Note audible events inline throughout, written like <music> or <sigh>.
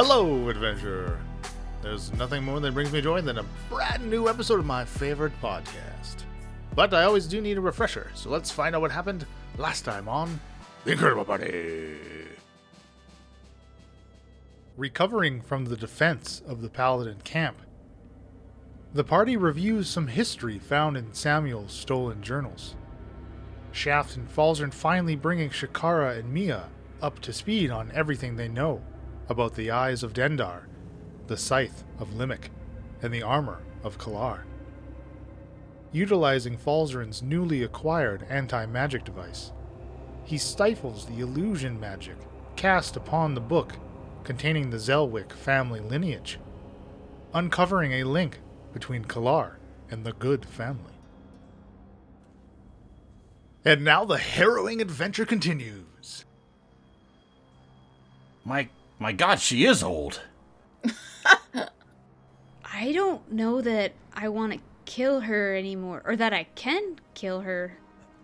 Hello, adventurer. There's nothing more that brings me joy than a brand new episode of my favorite podcast. But I always do need a refresher, so let's find out what happened last time on The Incorrigible Party. Recovering from the defense of the Paladin camp, the party reviews some history found in Samuel's stolen journals. Shaft and Falzern finally bringing Shakara and Mia up to speed on everything they know about the eyes of Dendar, the scythe of Limic, and the armor of Kalar. Utilizing Falzern's newly acquired anti magic device, he stifles the illusion magic cast upon the book containing the Zelwick family lineage, uncovering a link between Kalar and the Good family. And now the harrowing adventure continues. My my god, she is old. <laughs> I don't know that I want to kill her anymore, or that I can kill her.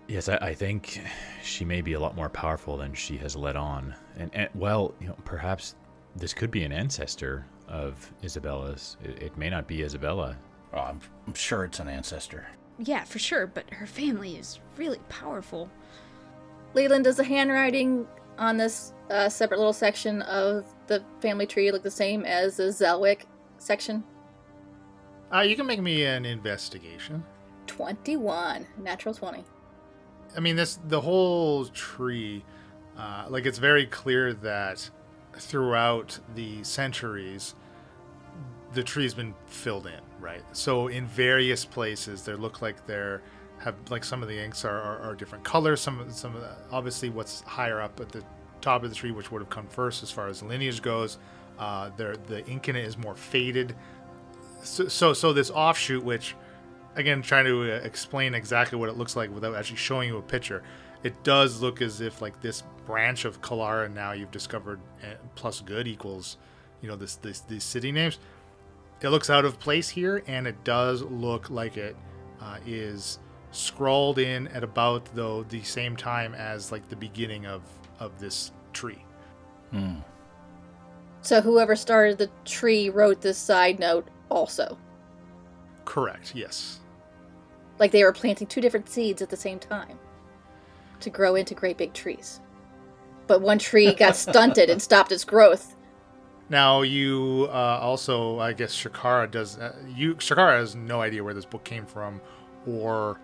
Yes, I, I think she may be a lot more powerful than she has let on. And, and well, you know, perhaps this could be an ancestor of Isabella's. It, it may not be Isabella. Oh, I'm, I'm sure it's an ancestor. Yeah, for sure, but her family is really powerful. Leland, does the handwriting on this uh, separate little section of the family tree look the same as the Zelwick section? Uh, you can make me an investigation. 21. Natural 20. I mean, this the whole tree, uh, like it's very clear that throughout the centuries, the tree's been filled in, right? So in various places, there look like they're have like some of the inks are, are, are different colors. Some of some of the, obviously what's higher up at the top of the tree, which would have come first as far as lineage goes, uh, the ink in it is more faded. So so, so this offshoot, which again trying to uh, explain exactly what it looks like without actually showing you a picture it does look as if like this branch of kalara now you've discovered uh, plus good equals you know this, this these city names it looks out of place here and it does look like it uh, is scrawled in at about though the same time as like the beginning of of this tree Hmm. So whoever started the tree wrote this side note also. correct yes Like they were planting two different seeds at the same time to grow into great big trees. But one tree <laughs> got stunted and stopped its growth. Now you uh, also, I guess, Shakara does. Uh, you Shakara has no idea where this book came from, or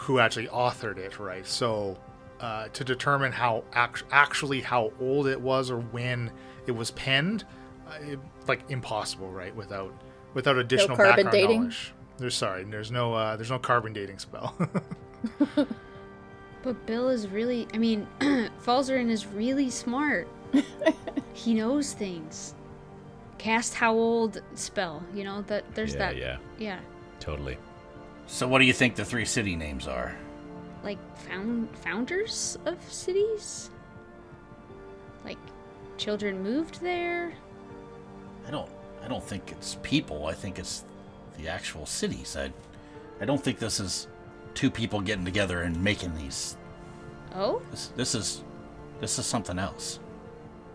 who actually authored it, right? So uh, to determine how act- actually how old it was or when it was penned, uh, it, like impossible, right? Without without additional carbon background dating? knowledge. There's sorry, there's no uh, there's no carbon dating spell. <laughs> But Bill is really, I mean, <clears throat> Falzarin is really smart. <laughs> he knows things. Cast how old spell, you know, that there's yeah, that. yeah, Yeah. totally. So what do you think the three city names are? Like found founders of cities? Like children moved there? I don't I don't think it's people. I think it's the actual cities. I I don't think this is two people getting together and making these. Oh? This, this is this is something else.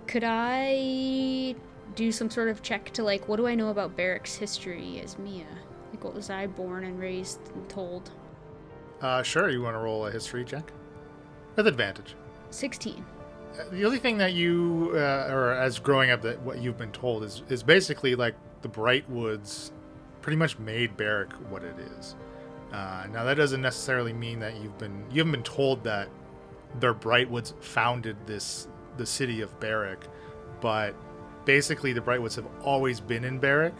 Could I do some sort of check to like what do I know about Barrack's history as Mia? Like what was I born and raised and told? Uh, sure, you want to roll a history check with advantage. 16. the only thing that you uh, or as growing up that what you've been told is is basically like the Brightwoods pretty much made Barrack what it is. Uh, now that doesn't necessarily mean that you've been you haven't been told that their Brightwoods founded this the city of Barrack, but basically the Brightwoods have always been in Barrack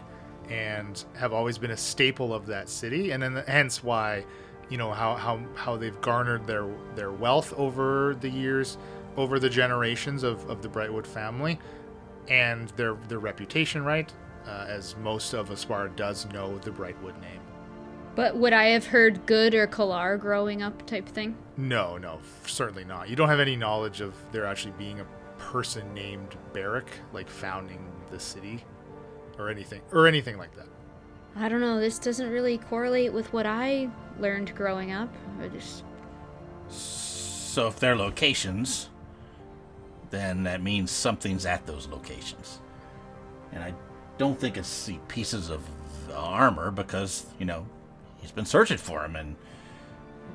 and have always been a staple of that city, and then hence why you know how how how they've garnered their their wealth over the years over the generations of, of the Brightwood family and their their reputation right uh, as most of Aspar does know the Brightwood name. But would I have heard good or Kalar growing up type thing? no no certainly not. You don't have any knowledge of there actually being a person named Barrack like founding the city or anything or anything like that I don't know, this doesn't really correlate with what I learned growing up. I just So if they're locations, then that means something's at those locations. And I don't think it's the pieces of the armor because, you know, he's been searching for them and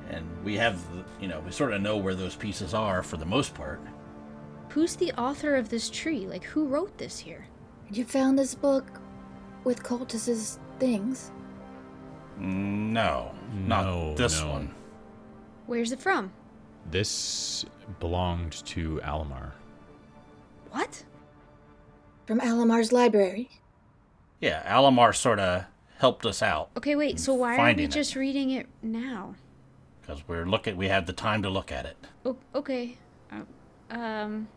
and we have, you know, we sort of know where those pieces are for the most part. Who's the author of this tree? Like, who wrote this here? You found this book with Cultus's things? No, not No, this no. one. Where's it from? This belonged to Almar. What? From Alamar's library? Yeah, Alamar sort of helped us out Okay, wait, so why are we Finding it. just reading it now? because we're looking. We have the time to look at it. Oh, okay. Um, um,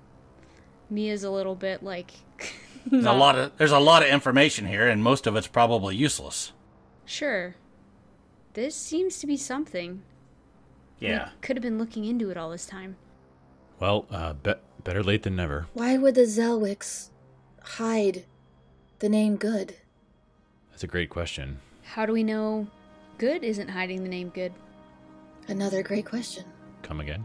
Mia's a little bit like. <laughs> There's a lot of there's a lot of information here, and most of it's probably useless. Sure. This seems to be something. Yeah, Could have been looking into it all this time. Well, uh, be- better late than never. Why would the Zelwicks hide the name Good? That's a great question. How do we know Good isn't hiding the name Good? Another great question. Come again?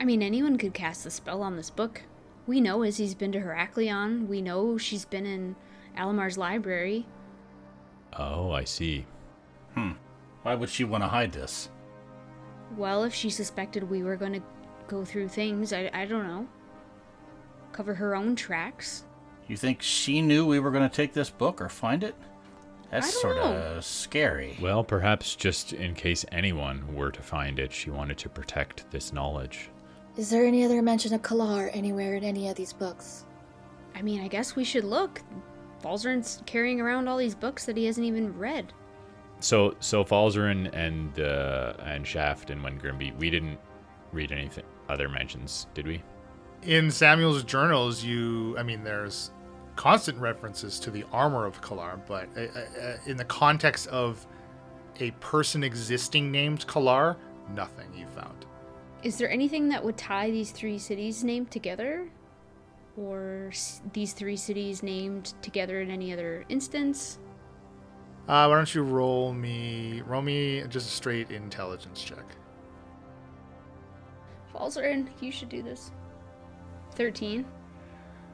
I mean, anyone could cast a spell on this book. We know Izzy's been to Heraklion. We know she's been in Alamar's library. Oh, I see. Hmm. Why would she want to hide this? Well, if she suspected we were going to go through things, I, I don't know. Cover her own tracks. You think she knew we were going to take this book or find it? That's sort of scary. Well, perhaps just in case anyone were to find it, she wanted to protect this knowledge. Is there any other mention of Kalar anywhere in any of these books? I mean, I guess we should look. Falzarin's carrying around all these books that he hasn't even read. So, so Falzarin and uh, and Shaft and Wengrimby, we didn't read anything other mentions, did we? In Samuel's journals, you, I mean, there's constant references to the armor of Kalar, but uh, uh, in the context of a person existing named Kalar, nothing you found. Is there anything that would tie these three cities named together? Or s- these three cities named together in any other instance? Uh, why don't you roll me, roll me just a straight intelligence check. Falzarin, you should do this. 13.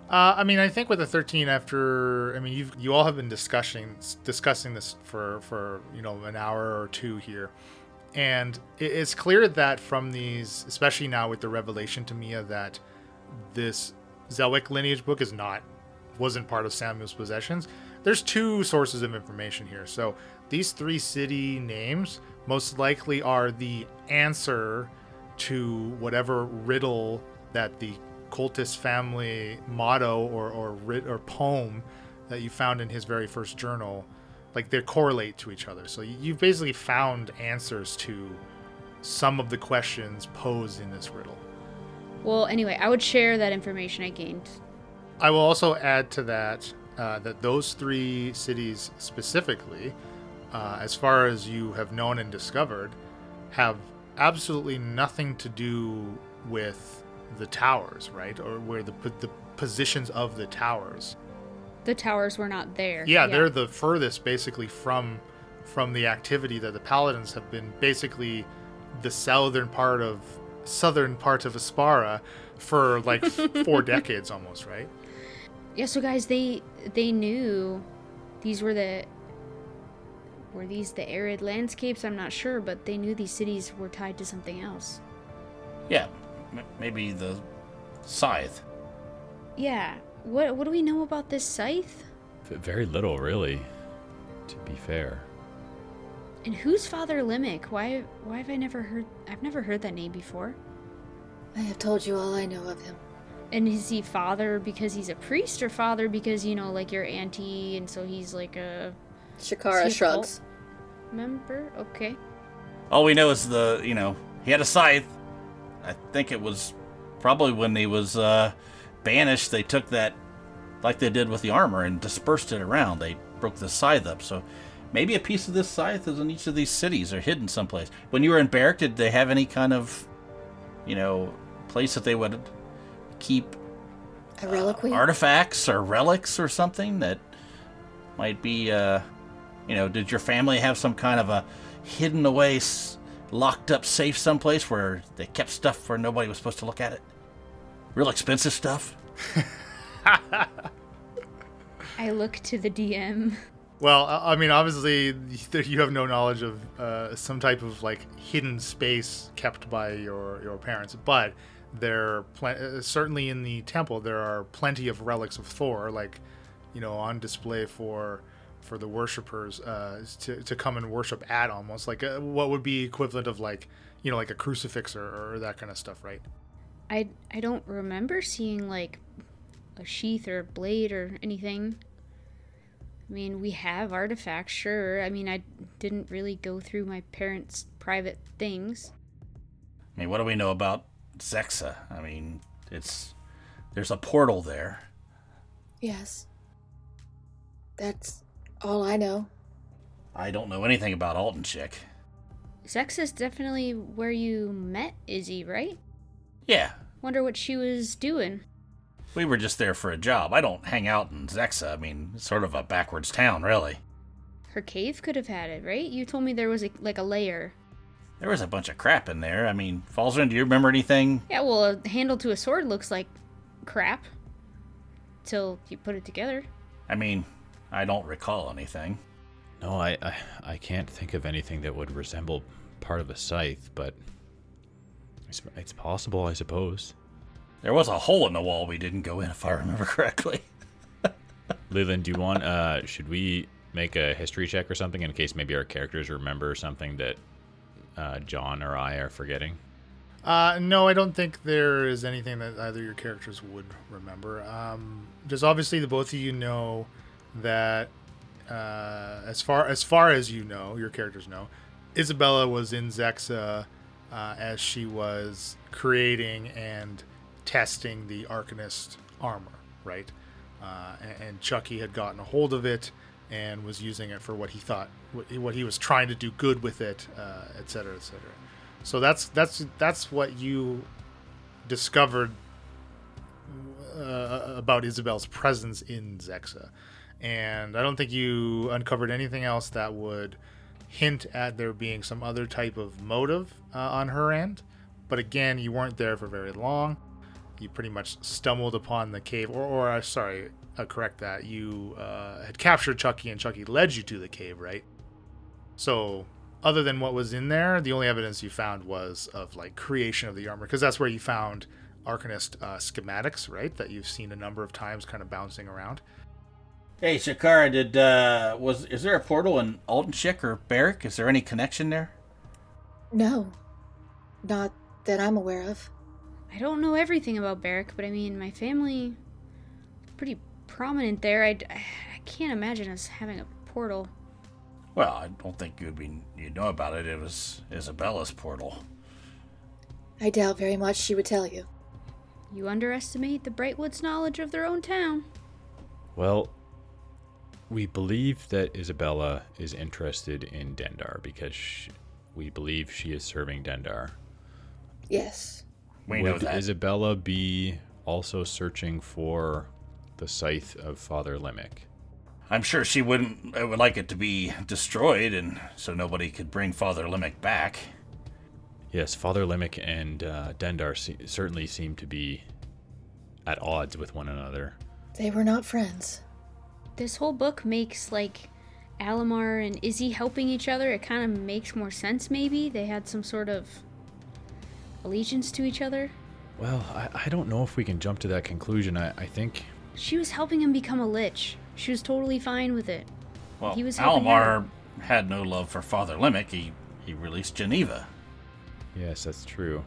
Uh, I mean, I think with the 13 after, I mean, you've you all have been discussing discussing this for for you know an hour or two here, and it's clear that from these, especially now with the revelation to Mia that this Zelwick lineage book is not wasn't part of Samuel's possessions. There's two sources of information here. So these three city names most likely are the answer to whatever riddle that the cultist family motto or or, or poem that you found in his very first journal like they correlate to each other so you- you've basically found answers to some of the questions posed in this riddle Well, anyway, I would share that information I gained. I will also add to that uh, that those three cities specifically, uh, as far as you have known and discovered, have absolutely nothing to do with the towers, right? Or where the the positions of the towers. The towers were not there. Yeah, they're the furthest basically from from the activity that the paladins have been basically the southern part of southern part of Aspara for like <laughs> four decades almost, right? Yeah, so guys, they they knew these were the were these the arid landscapes? I'm not sure, but they knew these cities were tied to something else. Yeah, m- maybe the scythe. Yeah. What what do we know about this scythe? Very little, really. To be fair. And who's Father Limick? Why why have I never heard I've never heard that name before. I have told you all I know of him. And is he father because he's a priest or father because, you know, like your auntie and so he's like a Shakara Is a shrugs. member? Okay. All we know is the you know he had a scythe. I think it was probably when he was uh, banished. They took that like they did with the armor and dispersed it around. They broke the scythe up. So maybe a piece of this scythe is in each of these cities or hidden someplace. When you were in Barrack, did they have any kind of you know place that they would keep A reliquary? artifacts or relics or something that might be uh you know did your family have some kind of a hidden away locked up safe someplace where they kept stuff where nobody was supposed to look at it real expensive stuff <laughs> I look to the DM. Well, I I mean, obviously, you have no knowledge of uh, some type of like hidden space kept by your your parents, but there pl- uh, certainly in the temple there are plenty of relics of Thor, like you know, on display for for the worshippers uh, to to come and worship at, almost like a, what would be equivalent of like you know like a crucifix or, or that kind of stuff, right? I I don't remember seeing like a sheath or a blade or anything. I mean, we have artifacts, sure. I mean, I didn't really go through my parents' private things. I mean, what do we know about Zexa? I mean, it's there's a portal there. Yes. That's all I know. I don't know anything about Alton Chick. Zex is definitely where you met Izzy, right? Yeah, Wonder what she was doing. we were just there for a job. I don't hang out in Zexa. I mean, it's sort of a backwards town, really. Her cave could have had it, right? You told me there was a, like a layer. There was a bunch of crap in there. I mean, Falzern, do you remember anything? Yeah, well, a handle to a sword looks like crap. Till you put it together. I mean, I don't recall anything. No, I, I I can't think of anything that would resemble part of a scythe, but it's, it's possible, I suppose. There was a hole in the wall we didn't go in, if I remember <laughs> correctly. Leland, do you want? Uh, should we make a history check or something in case maybe our characters remember something that uh, John or I are forgetting? Uh, no, I don't think there is anything that either your characters would remember. Um, just obviously, the both of you know that uh, as far as far as you know, your characters know, Isabella was in Zexa uh, as she was creating and testing the Arcanist armor, right? Uh, and, Chucky had gotten a hold of it and was using it for what he thought, what he, what he was trying to do good with it, uh, et cetera, et cetera. So that's that's that's what you discovered uh, about Isabel's presence in Zexa, and I don't think you uncovered anything else that would hint at there being some other type of motive uh, on her end. But again, you weren't there for very long. You pretty much stumbled upon the cave, or, or uh, sorry, uh, correct that. You uh, had captured Chucky, and Chucky led you to the cave, right? So, other than what was in there, the only evidence you found was of like creation of the armor, because that's where you found Arcanist uh, schematics, right? That you've seen a number of times, kind of bouncing around. Hey, Shakara, did uh, was is there a portal in Altonchick or Barrack? Is there any connection there? No. Not that I'm aware of. I don't know everything about Barrack, but I mean, my family pretty prominent there. I, I can't imagine us having a portal. Well, I don't think you'd be you'd know about it. It was Isabella's portal. I doubt very much she would tell you. You underestimate the Brightwoods' knowledge of their own town. Well, we believe that Isabella is interested in Dendar because sh we believe she is serving Dendar. Yes. We know Would that. Isabella be also searching for the scythe of Father Limick? I'm sure she wouldn't uh, would like it to be destroyed, and so nobody could bring Father Limick back. Yes, Father Limick and uh, Dendar se- certainly seem to be at odds with one another. They were not friends. This whole book makes like Alamar and Izzy helping each other. It kind of makes more sense, maybe. They had some sort of allegiance to each other. Well, I, I don't know if we can jump to that conclusion. I, I think She was helping him become a lich. She was totally fine with it. Well, He was helping Almar had no love for Father Limick. He he released Geneva. yes, that's true.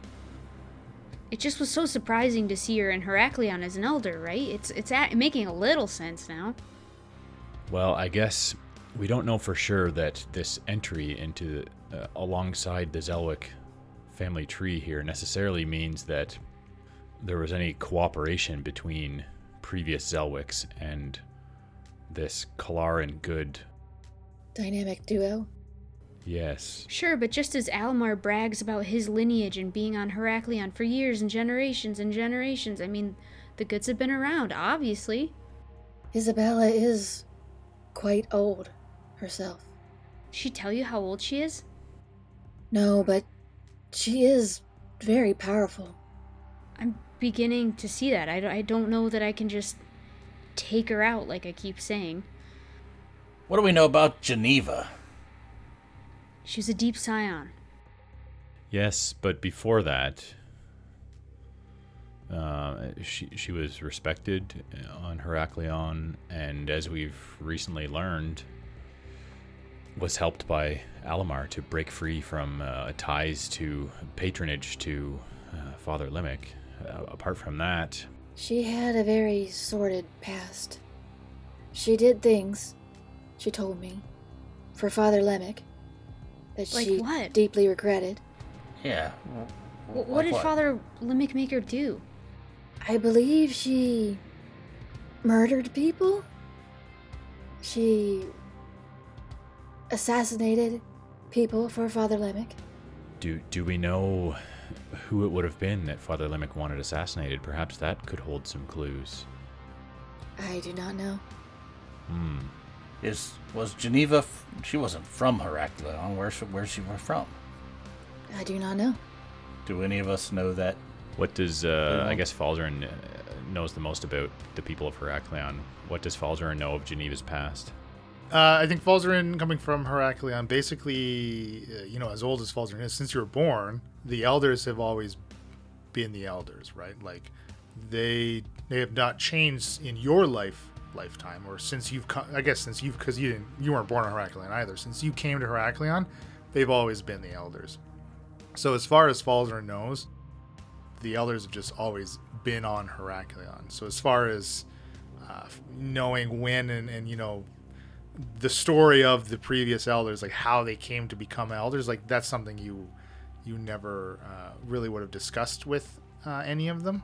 It just was so surprising to see her in Heraklion as an elder, right? It's it's at, making a little sense now. Well, I guess we don't know for sure that this entry into uh, alongside the Zelwick family tree here necessarily means that there was any cooperation between previous Zelwicks and this Kalaran good. Dynamic duo. Yes. Sure, but just as Almar brags about his lineage and being on Heraklion for years and generations and generations, I mean, the goods have been around, obviously. Isabella is quite old herself. She tell you how old she is? No, but she is very powerful. I'm beginning to see that. I, I don't know that I can just take her out, like I keep saying. What do we know about Geneva? She's a deep scion. Yes, but before that, uh, she she was respected on Heraklion, and as we've recently learned, was helped by Alamar to break free from uh, ties to patronage to uh, Father Limic. Uh, apart from that, She had a very sordid past. She did things, she told me, for Father Lemick that Like she what? deeply regretted. Yeah. Wh- what Like did what? Father Limmick make her do? I believe she murdered people. She assassinated people for Father Lemick. do do we know who it would have been that Father Limic wanted assassinated? Perhaps that could hold some clues. I do not know. Hmm. Is was Geneva? f- She wasn't from Heraklion. Where's where's she from? I do not know. Do any of us know that? What does uh, I guess Falzarin uh, knows the most about the people of Heraklion? What does Falzarin know of Geneva's past? Uh, I think Falzarin, coming from Heraklion, basically, uh, you know, as old as Falzarin is, since you were born, the elders have always been the elders, right? Like, they they have not changed in your life lifetime, or since you've, come, I guess, since you've, because you didn't, you weren't born in Heraklion either. Since you came to Heraklion, they've always been the elders. So as far as Falzarin knows, the elders have just always been on Heraklion. So as far as uh, knowing when and, and you know the story of the previous elders, like how they came to become elders, like that's something you you never uh, really would have discussed with uh, any of them.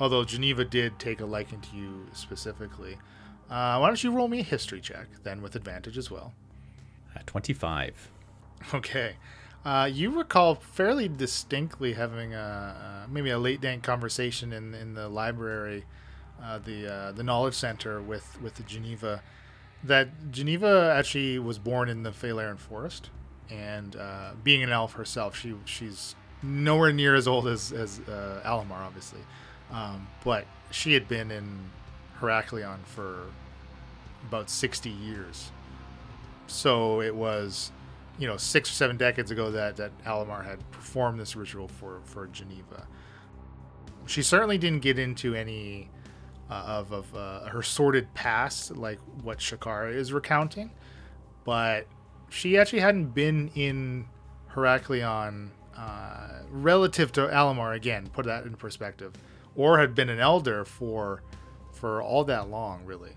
Although Geneva did take a liking to you specifically. Uh, why don't you roll me a history check then with advantage as well? At 25. <laughs> Okay. Uh, you recall fairly distinctly having a, uh, maybe a late night conversation in in the library, uh, the uh, the knowledge center with with Geneva, that Geneva actually was born in the Faelaren forest, and uh, being an elf herself, she she's nowhere near as old as as uh, Alamar, obviously, um, but she had been in Heraklion for about sixty years. So it was you know six or seven decades ago that that Alamar had performed this ritual for for Geneva. She certainly didn't get into any uh, of of uh, her sordid past like what Shakara is recounting, but she actually hadn't been in Heraklion uh, relative to Alamar again. Put that in perspective, or had been an elder for for all that long, really.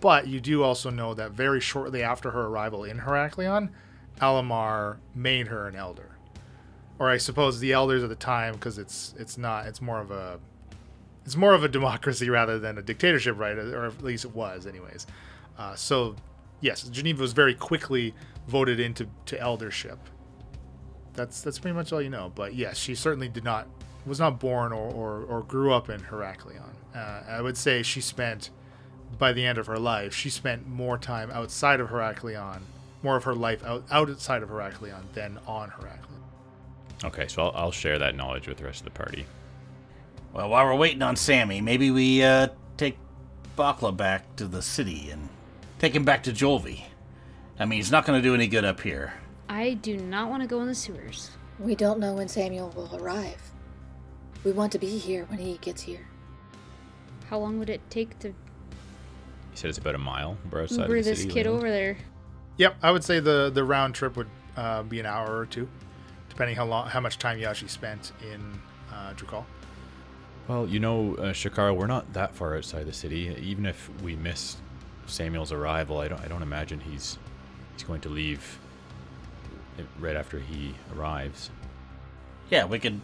But you do also know that very shortly after her arrival in Heraklion, Alamar made her an elder, or I suppose the elders at the time, because it's it's not it's more of a it's more of a democracy <laughs> rather than a dictatorship, right? Or at least it was, anyways. Uh, so yes, Geneva was very quickly voted into to eldership. That's that's pretty much all you know. But yes, she certainly did not was not born or or, or grew up in Heraklion. Uh, I would say she spent by the end of her life, she spent more time outside of Heraklion, more of her life out, outside of Heraklion than on Heraklion. Okay, so I'll, I'll share that knowledge with the rest of the party. Well, while we're waiting on Sammy, maybe we uh, take Bakla back to the city and take him back to Jolvi. I mean, he's not going to do any good up here. I do not want to go in the sewers. We don't know when Samuel will arrive. We want to be here when he gets here. How long would it take to You said it's about a mile or outside Uber of the this city. kid Leland? over there? Yep, I would say the the round trip would uh, be an hour or two, depending how long how much time you actually spent in uh, Drukhall. Well, you know, uh, Shakara, we're not that far outside the city. Even if we miss Samuel's arrival, I don't, I don't imagine he's he's going to leave right after he arrives. Yeah, we could.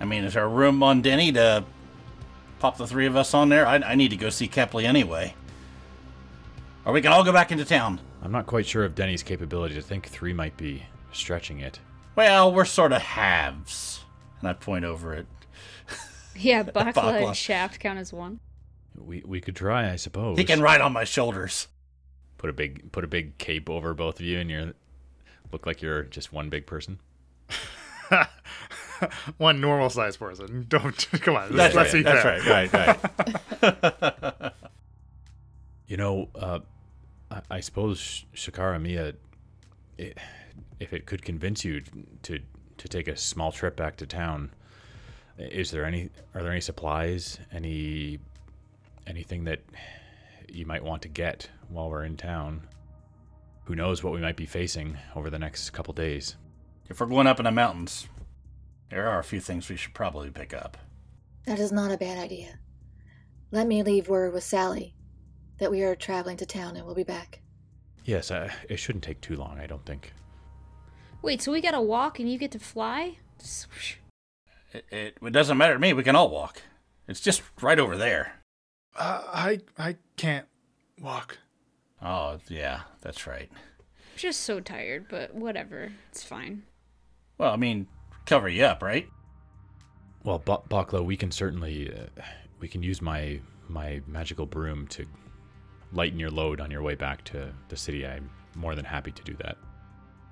I mean, is there room on Denny to pop the three of us on there? I, I need to go see Kepley anyway. Or we can all go back into town. I'm not quite sure of Denny's capability to think three might be stretching it. Well, we're sort of halves. And I point over it. <laughs> Yeah, Bakla Bakla. and Shaft count as one. We we could try, I suppose. He can ride on my shoulders. put a big put a big cape over both of you, and you look like you're just one big person. <laughs> One normal sized person. Don't <laughs> come on. That's let's right. be That's fair. right. Right. Right. You know, uh, I, I suppose Shakara Mia, i if it could convince you to to take a small trip back to town, is there any are there any supplies, any anything that you might want to get while we're in town? Who knows what we might be facing over the next couple days? If we're going up in the mountains, there are a few things we should probably pick up. That is not a bad idea. Let me leave word with Sally that we are traveling to town and we'll be back. Yes, uh, it shouldn't take too long, I don't think. Wait, so we gotta walk and you get to fly? It, it, it doesn't matter to me. We can all walk. It's just right over there. Uh, I I can't walk. Oh, yeah, that's right. I'm just so tired, but whatever. It's fine. Well, I mean, cover you up, right? Well, ba- Bakla, we can certainly uh, we can use my my magical broom to lighten your load on your way back to the city. I'm more than happy to do that.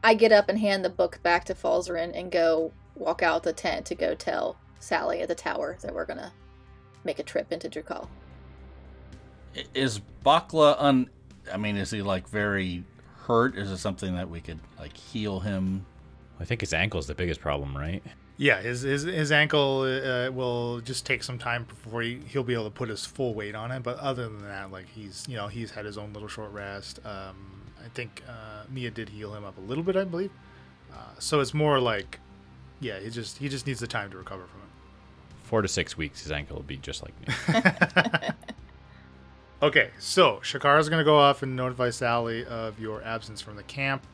I get up and hand the book back to Falzarin and go walk out the tent to go tell Sally at the tower that we're gonna make a trip into Drukhall. Is Bakla un? I mean, is he like very hurt? Is it something that we could like heal him? I think his ankle's the biggest problem, right? Yeah, his his, his ankle uh, will just take some time before he, he'll be able to put his full weight on it. But other than that, like he's you know he's had his own little short rest. Um, I think uh, Mia did heal him up a little bit, I believe. Uh, so it's more like, yeah, he just he just needs the time to recover from it. Four to six weeks, his ankle will be just like me. <laughs> Okay, so Shakara's gonna go off and notify Sally of your absence from the camp,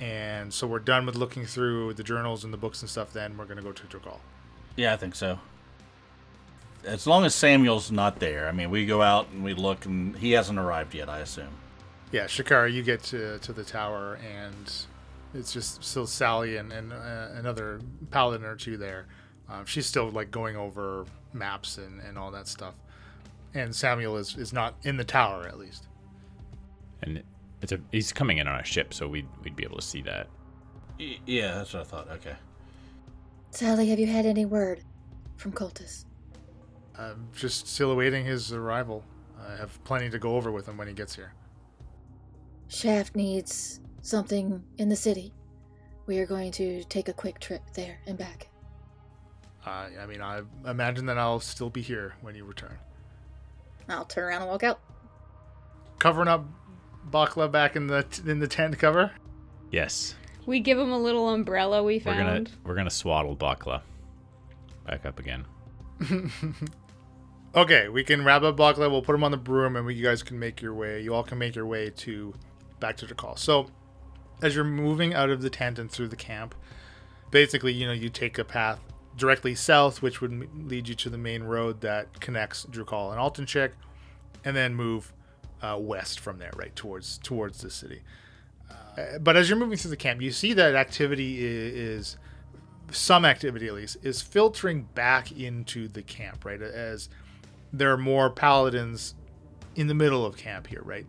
and so we're done with looking through the journals and the books and stuff. Then we're gonna go to Drukhall. Yeah, I think so. As long as Samuel's not there, I mean, we go out and we look, and he hasn't arrived yet. I assume. Yeah, Shakara, you get to to the tower, and it's just still Sally and and uh, another paladin or two there. Um, she's still like going over maps and and all that stuff, and Samuel is is not in the tower at least. and it's a he's coming in on a ship, so we'd we'd be able to see that. Y- yeah, that's what I thought. Okay. Sally, have you had any word from Cultus? I'm just still awaiting his arrival. I have plenty to go over with him when he gets here. Shaft needs something in the city. We are going to take a quick trip there and back. Uh, I mean, I imagine that I'll still be here when you return. I'll turn around and walk out. Covering up Bakla back in the in the tent cover. Yes, We give him a little umbrella we found. we're gonna we're gonna swaddle Bakla back up again. <laughs> Okay, we can wrap up Bakla. We'll put him on the broom, and we, you guys can make your way. You all can make your way to back to the call. So, as you're moving out of the tent and through the camp, basically, you know, you take a path directly south, which would lead you to the main road that connects Drukhall and Altenchek, and then move uh, west from there, right towards towards the city. Uh, but as you're moving through the camp, you see that activity i- is some activity at least is filtering back into the camp, right? As there are more paladins in the middle of camp here, right?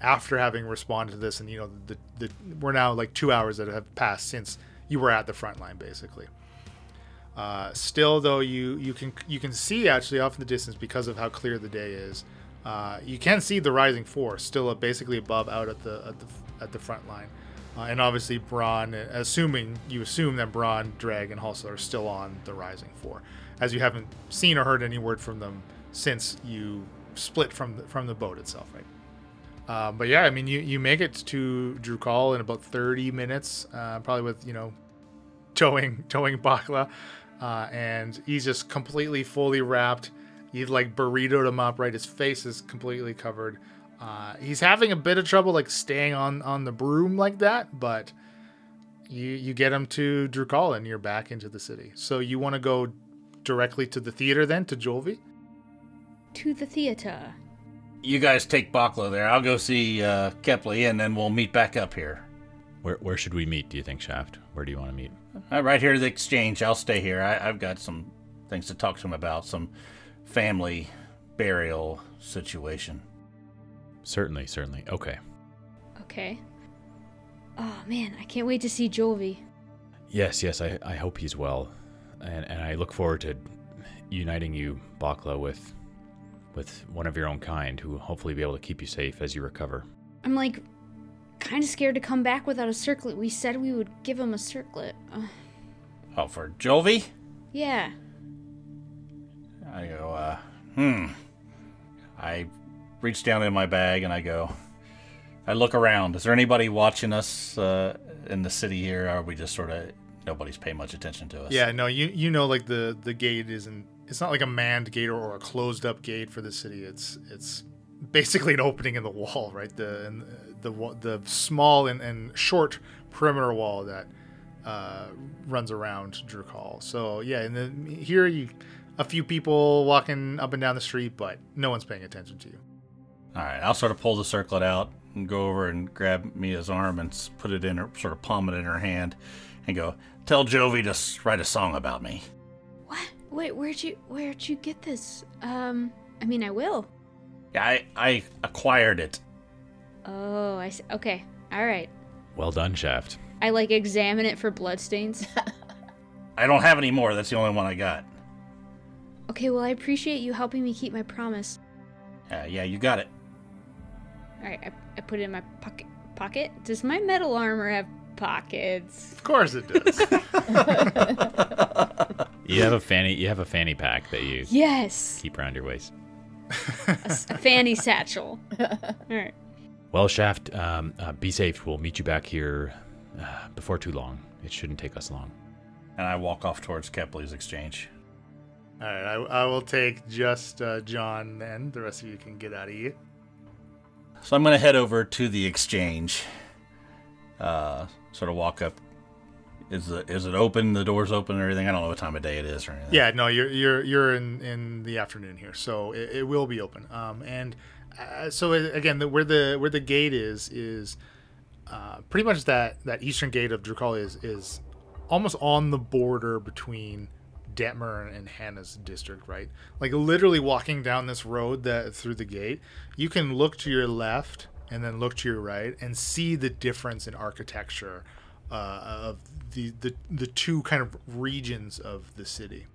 After having responded to this, and you know, the, the we're now like two hours that have passed since you were at the front line, basically. Uh, still, though, you you can you can see actually off in the distance because of how clear the day is. Uh, you can see the rising Four still basically above out at the at the at the front line, uh, and obviously Braun, assuming you assume that Braun, Drag, and Halsel are still on the rising four, as you haven't seen or heard any word from them since you split from the, from the boat itself, right? Uh, but yeah, I mean, you, you make it to Drukhall in about 30 minutes, uh, probably with, you know, towing towing Bakla. Uh, and he's just completely fully wrapped. You've like burritoed him up, right? His face is completely covered. Uh, he's having a bit of trouble like staying on on the broom like that, but you you get him to Drukhall and you're back into the city. So you want to go directly to the theater then to Jolvi? To the theater. You guys take Bakla there. I'll go see uh, Kepley, and then we'll meet back up here. Where where should we meet? Do you think, Shaft? Where do you want to meet? Uh, right here at the exchange. I'll stay here. I, I've got some things to talk to him about. Some family burial situation. Certainly, certainly. Okay. Okay. Oh man, I can't wait to see Jovi. Yes, yes. I, I hope he's well, and and I look forward to uniting you, Bakla, with with one of your own kind who will hopefully be able to keep you safe as you recover. I'm like kind of scared to come back without a circlet. We said we would give him a circlet. Uh, Oh, for Jovi? yeah. I go, uh, hmm. I reach down in my bag and I go, I look around. Is there anybody watching us uh, in the city here? Or are we just sort of, nobody's paying much attention to us? Yeah, no, you you know like the the gate isn't it's not like a manned gate or, a closed up gate for the city. It's it's basically an opening in the wall, right? The and the the small and, and short perimeter wall that uh, runs around Drukhall. So yeah, and then here you a few people walking up and down the street, but no one's paying attention to you. All right, I'll sort of pull the circlet out and go over and grab Mia's arm and put it in her, sort of palm it in her hand and go, tell Jovi to write a song about me. What? Wait, where'd you where'd you get this? Um, I mean, I will. Yeah, I, I acquired it. Oh, I see. Okay. All right. Well done, Shaft. I like examine it for bloodstains. <laughs> I don't have any more. That's the only one I got. Okay, well, I appreciate you helping me keep my promise. Uh, yeah, you got it. All right, I, I put it in my pocket. Pocket? Does my metal armor have pockets? Of course it does. <laughs> You have a fanny. You have a fanny pack that you Yes. keep around your waist. A fanny satchel. All right. Well, Shaft, um, uh, be safe. We'll meet you back here uh, before too long. It shouldn't take us long. And I walk off towards Kepley's exchange. All right, I, I will take just uh, John. Then the rest of you can get out of here. So I'm going to head over to the exchange. Uh, sort of walk up. Is the is it open? The doors open and everything. I don't know what time of day it is or anything. Yeah, no, you're you're you're in in the afternoon here, so it, it will be open. Um, and uh, so it, again, the, where the where the gate is is uh, pretty much that that eastern gate of Drukali is is almost on the border between Detmer and Hannah's district, right? Like literally walking down this road that through the gate, you can look to your left and then look to your right and see the difference in architecture uh, of the, the the two kind of regions of the city.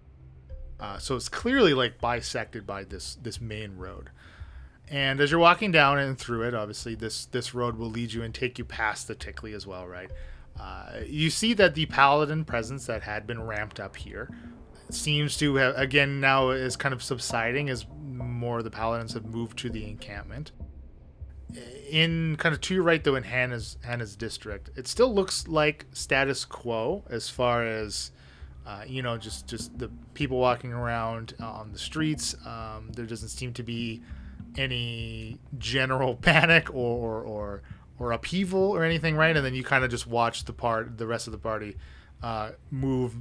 Uh, so it's clearly like bisected by this this main road. And as you're walking down and through it, obviously this this road will lead you and take you past the Tickley as well, right? Uh, you see that the paladin presence that had been ramped up here seems to have again now is kind of subsiding as more of the paladins have moved to the encampment. In kind of to your right though in Hannah's Hannah's district, it still looks like status quo as far as uh, you know just just the people walking around uh, on the streets. Um, there doesn't seem to be any general <laughs> panic or or, or or upheaval or anything, right? And then you kind of just watch the part, the rest of the party, uh, move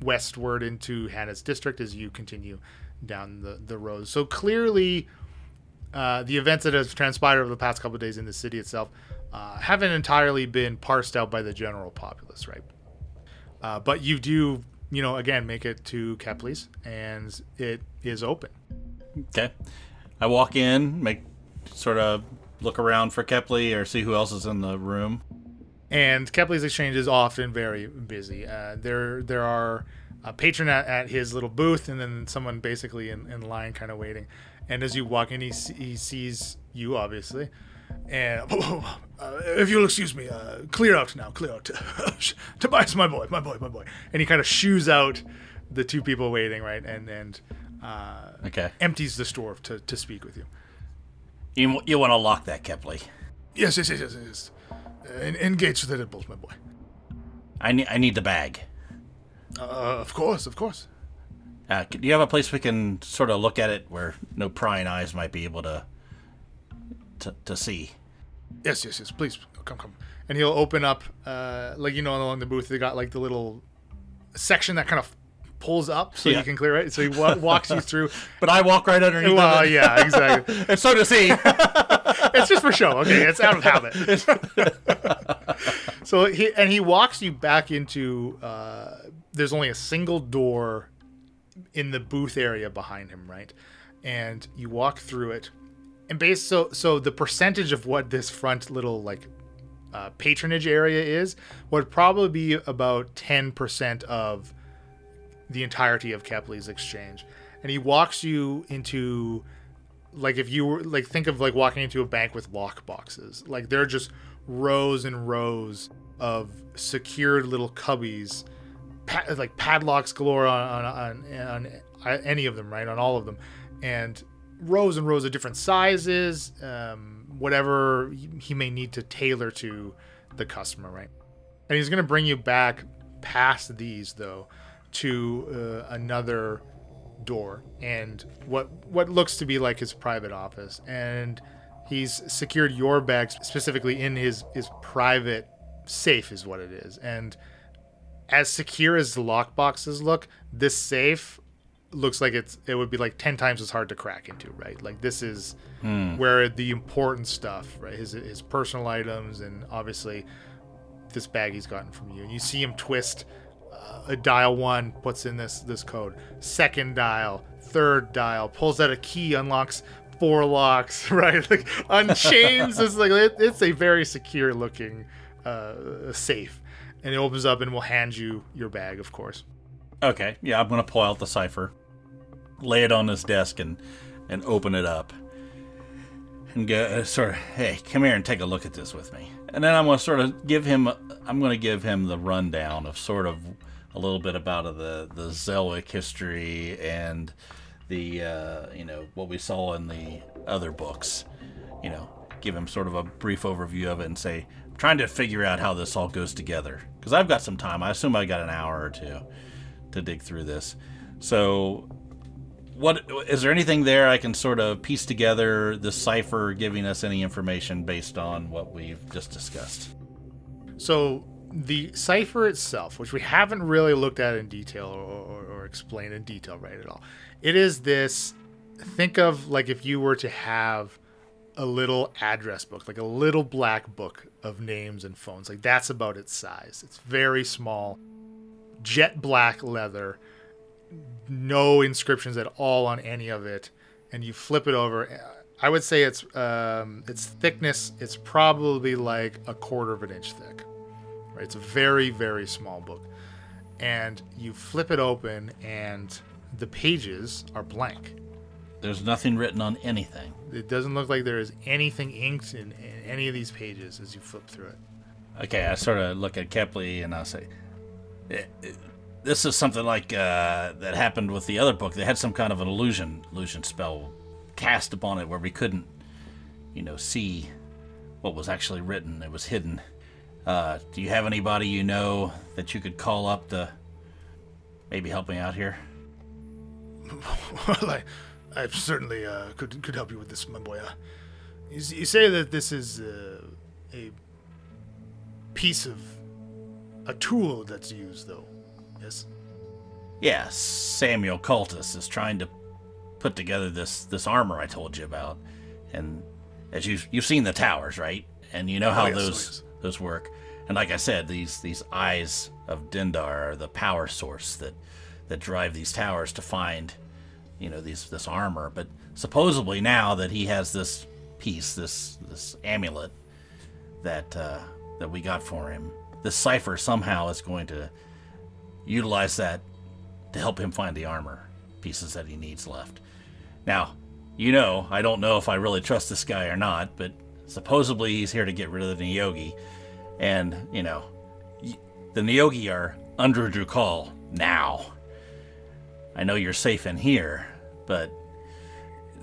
northwestward into Hannah's district as you continue down the the road. So clearly, uh, the events that have transpired over the past couple days in the city itself uh, haven't entirely been parsed out by the general populace, right? Uh, but you do, you know, again, make it to Kepley's, and it is open. Okay. I walk in, make sort of look around for Kepley or see who else is in the room. And Kepley's Exchange is often very busy. Uh, there there are a patron at, at his little booth, and then someone basically in, in line, kind of waiting. And as you walk in, he, he sees you, obviously. And <laughs> uh, if you'll excuse me, uh, clear out now, clear out. <laughs> Tobias, my boy, my boy, my boy. And he kind of shoos out the two people waiting, right? And and uh, Okay. empties the store to, to speak with you. You, you want to lock that, Kepley. Yes, yes, yes, yes, yes. En- engage the Red my boy. I need, I need the bag. Uh, of course, of course. Uh, do you have a place we can sort of look at it where no prying eyes might be able to to, to see? Yes, yes, yes. Please come, come. And he'll open up, uh, like you know, along the booth, they got like the little section that kind of pulls up so Yeah. you can clear it. So he wa- walks you through. <laughs> But I walk right underneath Well, yeah, exactly. <laughs> And so does he. <laughs> it's just for show. Okay, it's out of habit. <laughs> so he and he walks you back into. Uh, there's only a single door in the booth area behind him, right? And you walk through it, and base so so the percentage of what this front little like uh, patronage area is would probably be about ten percent of the entirety of Kepley's exchange. and he walks you into like if you were like think of like walking into a bank with lock boxes. Like they're just rows and rows of secured little cubbies pa- like padlocks galore on, on, on, on any of them right on all of them. And rows and rows of different sizes um, whatever he may need to tailor to the customer right? And he's going to bring you back past these though to uh, another door and what what looks to be like his private office. And he's secured your bags specifically in his his private safe is what it is. And as secure as the lock boxes look this safe looks like it's it would be like 10 times as hard to crack into right? Like this is hmm. where the important stuff right? His his personal items and obviously this bag he's gotten from you. And you see him twist uh, a dial one puts in this this code? Second dial third dial pulls out a key unlocks four locks <laughs> right? Like unchains. It's like it, it's a very secure looking uh, safe. And it opens up and will hand you your bag of course. Okay, yeah, I'm gonna pull out the cipher, lay it on his desk, and and open it up, and go uh, sort of, hey, come here and take a look at this with me. And then I'm gonna sort of give him, I'm gonna give him the rundown of sort of a little bit about the the Zelwick history and the uh, you know what we saw in the other books. You know, give him sort of a brief overview of it and say, I'm trying to figure out how this all goes together because I've got some time. I assume I got an hour or two to dig through this. So, what is there anything there I can sort of piece together the cipher giving us any information based on what we've just discussed? So the cipher itself, which we haven't really looked at in detail or, or, or explained in detail right at all, it is this. Think of like if you were to have a little address book, like a little black book of names and phones. Like that's about its size. It's very small, jet black leather, no inscriptions at all on any of it, and you flip it over. I would say its um, its thickness. It's probably like a quarter of an inch thick. Right? It's a very very small book, and you flip it open, and the pages are blank. There's nothing written on anything. It doesn't look like there is anything inked in, in any of these pages as you flip through it. Okay, I sort of look at Kepley and I'll say, "Eh, eh, "This is something like uh, that happened with the other book. They had some kind of an illusion illusion spell cast upon it where we couldn't, you know, see what was actually written. It was hidden. Uh, do you have anybody you know that you could call up to maybe help me out here?" <laughs> well, I, I certainly uh, could could help you with this, my boy. Uh, you, you say that this is uh, a piece of a tool that's used, though. Yes. Yes, Samuel Cultus is trying to put together this this armor I told you about, and as you you've seen the towers, right? And you know how yes, oh, those yes. Those work. And like I said, these these eyes of Dindar are the power source that that drive these towers to find, you know, these this armor. But supposedly now that he has this piece, this this amulet that uh, that we got for him, this cipher somehow is going to utilize that to help him find the armor pieces that he needs left. Now, you know, I don't know if I really trust this guy or not, but supposedly he's here to get rid of the Neogi. And, you know, the Neogi are under Drukhall now. I know you're safe in here, but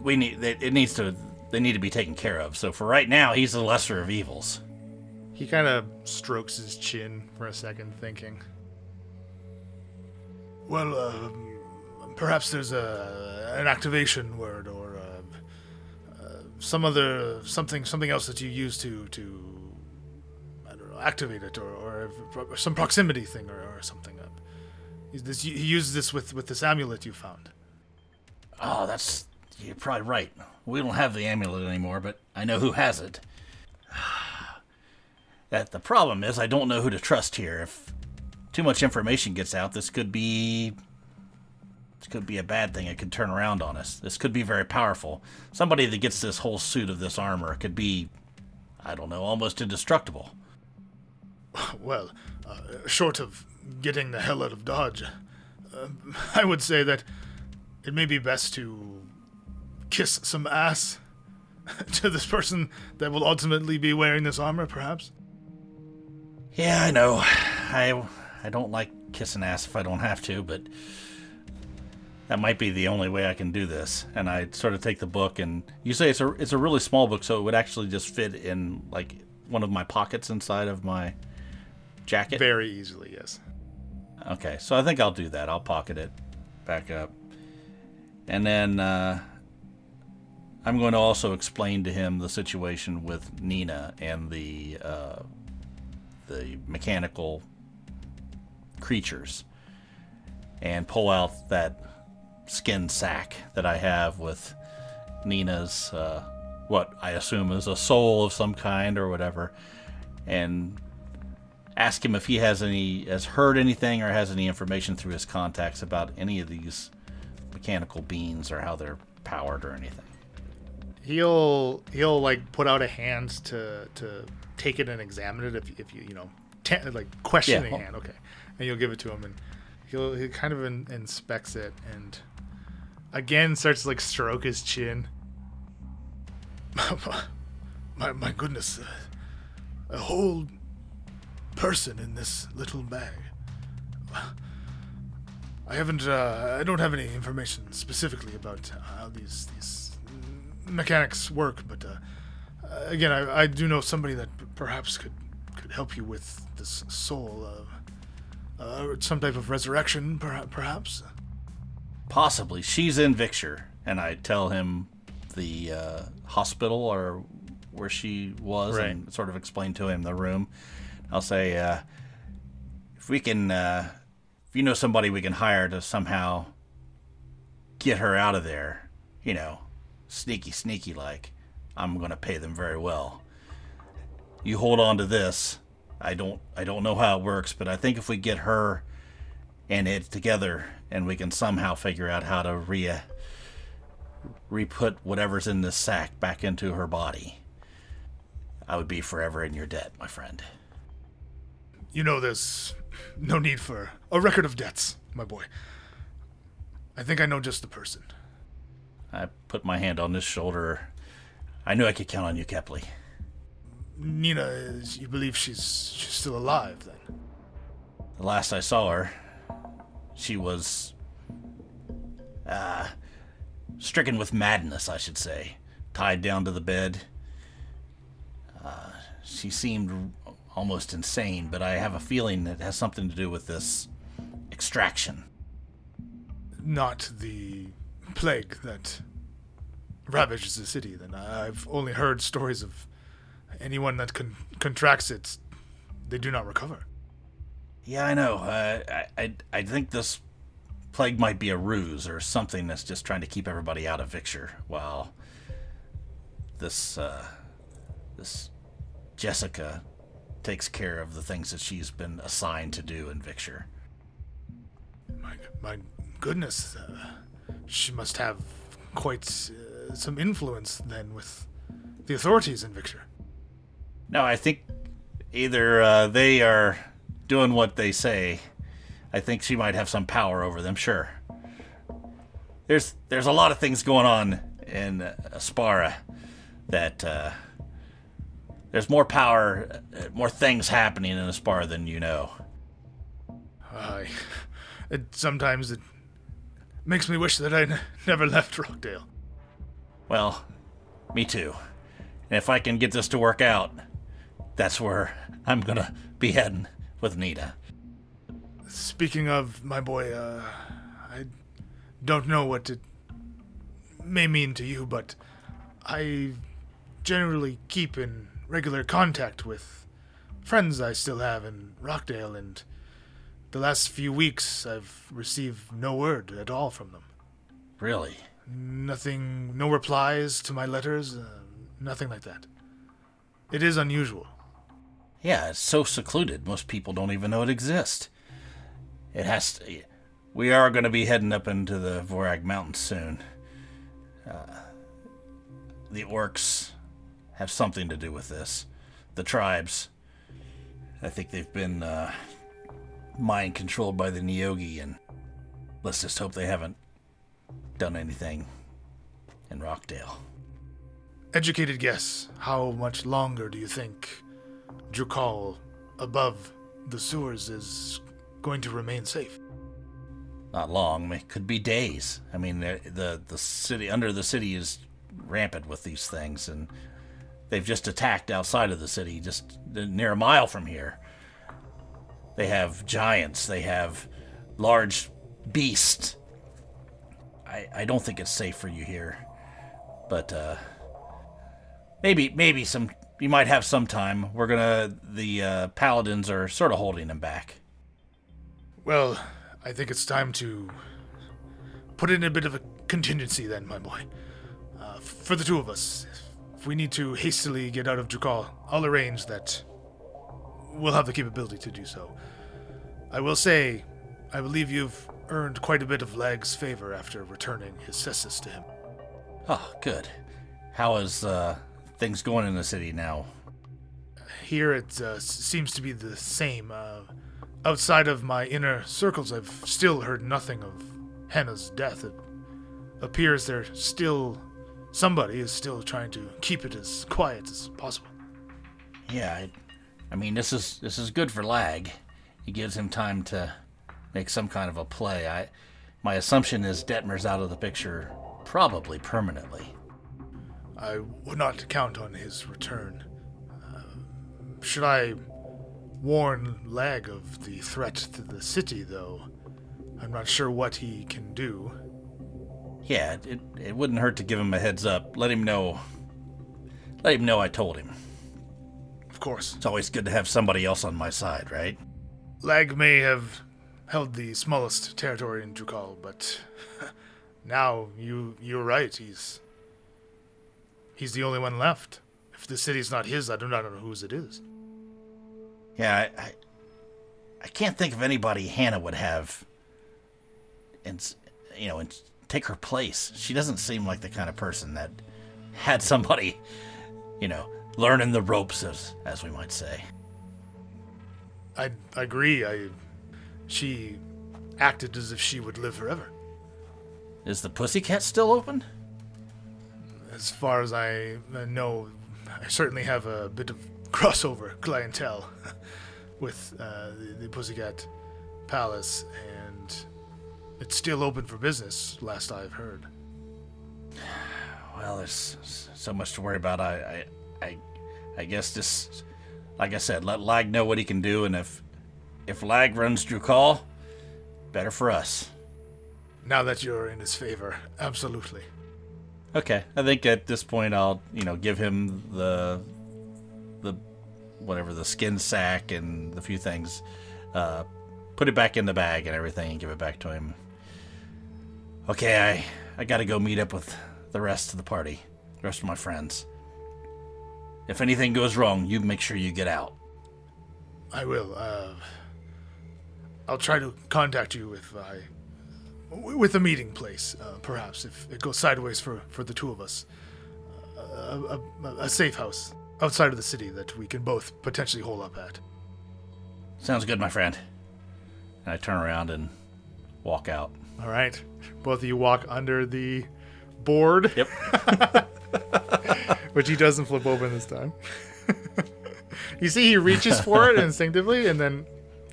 we need it needs to they need to be taken care of. So for right now, he's the lesser of evils. He kind of strokes his chin for a second, thinking. Well, uh, perhaps there's a an activation word or some other something something else that you use to to I don't know activate it or, or if- some proximity thing or, or something. He's this, he uses this with with this amulet you found. Oh, that's you're probably right. We don't have the amulet anymore, but I know who has it. <sighs> That the problem is I don't know who to trust here. If too much information gets out, this could be this could be a bad thing. It could turn around on us. This could be very powerful. Somebody that gets this whole suit of this armor could be I don't know, almost indestructible. <sighs> Well, uh, short of getting the hell out of Dodge, uh, <laughs> I would say that it may be best to kiss some ass <laughs> to this person that will ultimately be wearing this armor, perhaps. Yeah, I know. <sighs> I I don't like kissing ass if I don't have to, but that might be the only way I can do this. And I sort of take the book, and you say it's a it's a really small book, so it would actually just fit in like one of my pockets inside of my jacket. Very easily, yes. Okay, so I think I'll do that. I'll pocket it back up, and then uh, I'm going to also explain to him the situation with Nina and the uh, the mechanical creatures, and pull out that skin sack that I have with Nina's uh, what I assume is a soul of some kind or whatever, and ask him if he has any has heard anything or has any information through his contacts about any of these mechanical beings or how they're powered or anything. He'll he'll like put out a hand to to take it and examine it if if you you know like questioning Yeah. hand, okay, and you'll give it to him and he'll he kind of in, inspects it and again starts to like stroke his chin. my my goodness, uh, a whole person in this little bag. I haven't. Uh, I don't have any information specifically about how these these mechanics work, but uh, again, I, I do know somebody that perhaps could could help you with this soul. Uh, uh, some type of resurrection, perha- perhaps. Possibly. She's in Victor, and I tell him the uh, hospital or where she was and sort of explain to him the room. I'll say, uh, if we can, uh, if you know somebody we can hire to somehow get her out of there, you know, sneaky, sneaky like, I'm going to pay them very well. You hold on to this. I don't, I don't know how it works, but I think if we get her and it together and we can somehow figure out how to re re-put whatever's in this sack back into her body i would be forever in your debt my friend You know, there's no need for a record of debts, my boy. I think I know just the person. i put my hand on his shoulder i knew i could count on you kepley Nina is. You believe she's she's still alive then? the last i saw her she was uh stricken with madness i should say tied down to the bed uh, she seemed almost insane but i have a feeling it has something to do with this extraction Not the plague that ravages the city. Then I've only heard stories of anyone that con- contracts it, they do not recover. Yeah, I know. Uh, I, I I think this plague might be a ruse or something that's just trying to keep everybody out of Victor. While this uh, this Jessica takes care of the things that she's been assigned to do in Victor. My my goodness, uh, she must have quite uh, some influence then with the authorities in Victor. No, I think either uh, they are doing what they say. I think she might have some power over them. Sure. There's there's a lot of things going on in uh, Aspara that uh, there's more power, uh, more things happening in Aspara than you know. I, it sometimes it makes me wish that I n- never left Rockdale. Well, me too. And if I can get this to work out, that's where I'm gonna be heading with Nita. Speaking of my boy, uh, I don't know what it may mean to you, but I generally keep in regular contact with friends I still have in Rockdale, and the last few weeks I've received no word at all from them. Really? Nothing, no replies to my letters, uh, nothing like that. It is unusual. Yeah, it's so secluded. Most people don't even know it exists. It has to. We are going to be heading up into the Vorag Mountains soon. Uh, the orcs have something to do with this. The tribes. I think they've been uh, mind controlled by the Neogi, and let's just hope they haven't done anything in Rockdale. Educated guess, how much longer do you think Drukhall above the sewers is going to remain safe? Not long. It could be days. I mean, the the, the city under the city is rampant with these things, and they've just attacked outside of the city, just near a mile from here. They have giants. They have large beasts. I I don't think it's safe for you here, but uh, maybe maybe some you might have some time. We're gonna the uh, paladins are sort of holding them back. Well, I think it's time to put in a bit of a contingency then, my boy. Uh, for the two of us, if we need to hastily get out of Drukhall, I'll arrange that we'll have the capability to do so. I will say, I believe you've earned quite a bit of Lag's favor after returning his cestus to him. Oh, good. How is uh, things going in the city now? Here it uh, seems to be the same. Uh, outside of my inner circles, I've still heard nothing of Hannah's death. It appears there still somebody is still trying to keep it as quiet as possible. Yeah, I, I mean this is this is good for Lag. It gives him time to make some kind of a play. I, my assumption is Detmer's out of the picture, probably permanently. I would not count on his return. Uh, should I warn Lag of the threat to the city, though? I'm not sure what he can do. Yeah, it, it wouldn't hurt to give him a heads up. Let him know. Let him know I told him. Of course. It's always good to have somebody else on my side, right? Lag may have held the smallest territory in Drukhall, but <laughs> now you you're right. He's he's the only one left. If the city's not his, I do not know whose it is. Yeah, I, I, I can't think of anybody Hannah would have, and you know, and take her place. She doesn't seem like the kind of person that had somebody, you know, learning the ropes, as as we might say. I, I agree. I she acted as if she would live forever. Is the pussycat still open? As far as I know, I certainly have a bit of crossover <laughs> clientele <laughs> with uh, the, the Pussycat Palace, and it's still open for business, last I've heard. Well, there's so much to worry about. I, I, I, I guess just, like I said, let Lag know what he can do, and if, if Lag runs Drukhall, better for us. Now that you're in his favor, absolutely. Okay, I think at this point I'll, you know, give him the, the, whatever the skin sack and the few things, uh, put it back in the bag and everything, and give it back to him. Okay, I, I got to go meet up with the rest of the party, the rest of my friends. If anything goes wrong, you make sure you get out. I will. Uh, I'll try to contact you if I, with a meeting place, uh, perhaps if it goes sideways for for the two of us. Uh, a, a, a safe house outside of the city that we can both potentially hole up at. Sounds good, my friend. And I turn around and walk out. All right, both of you walk under the board. Yep. <laughs> which he doesn't flip open this time. <laughs> you see, he reaches for it <laughs> instinctively and then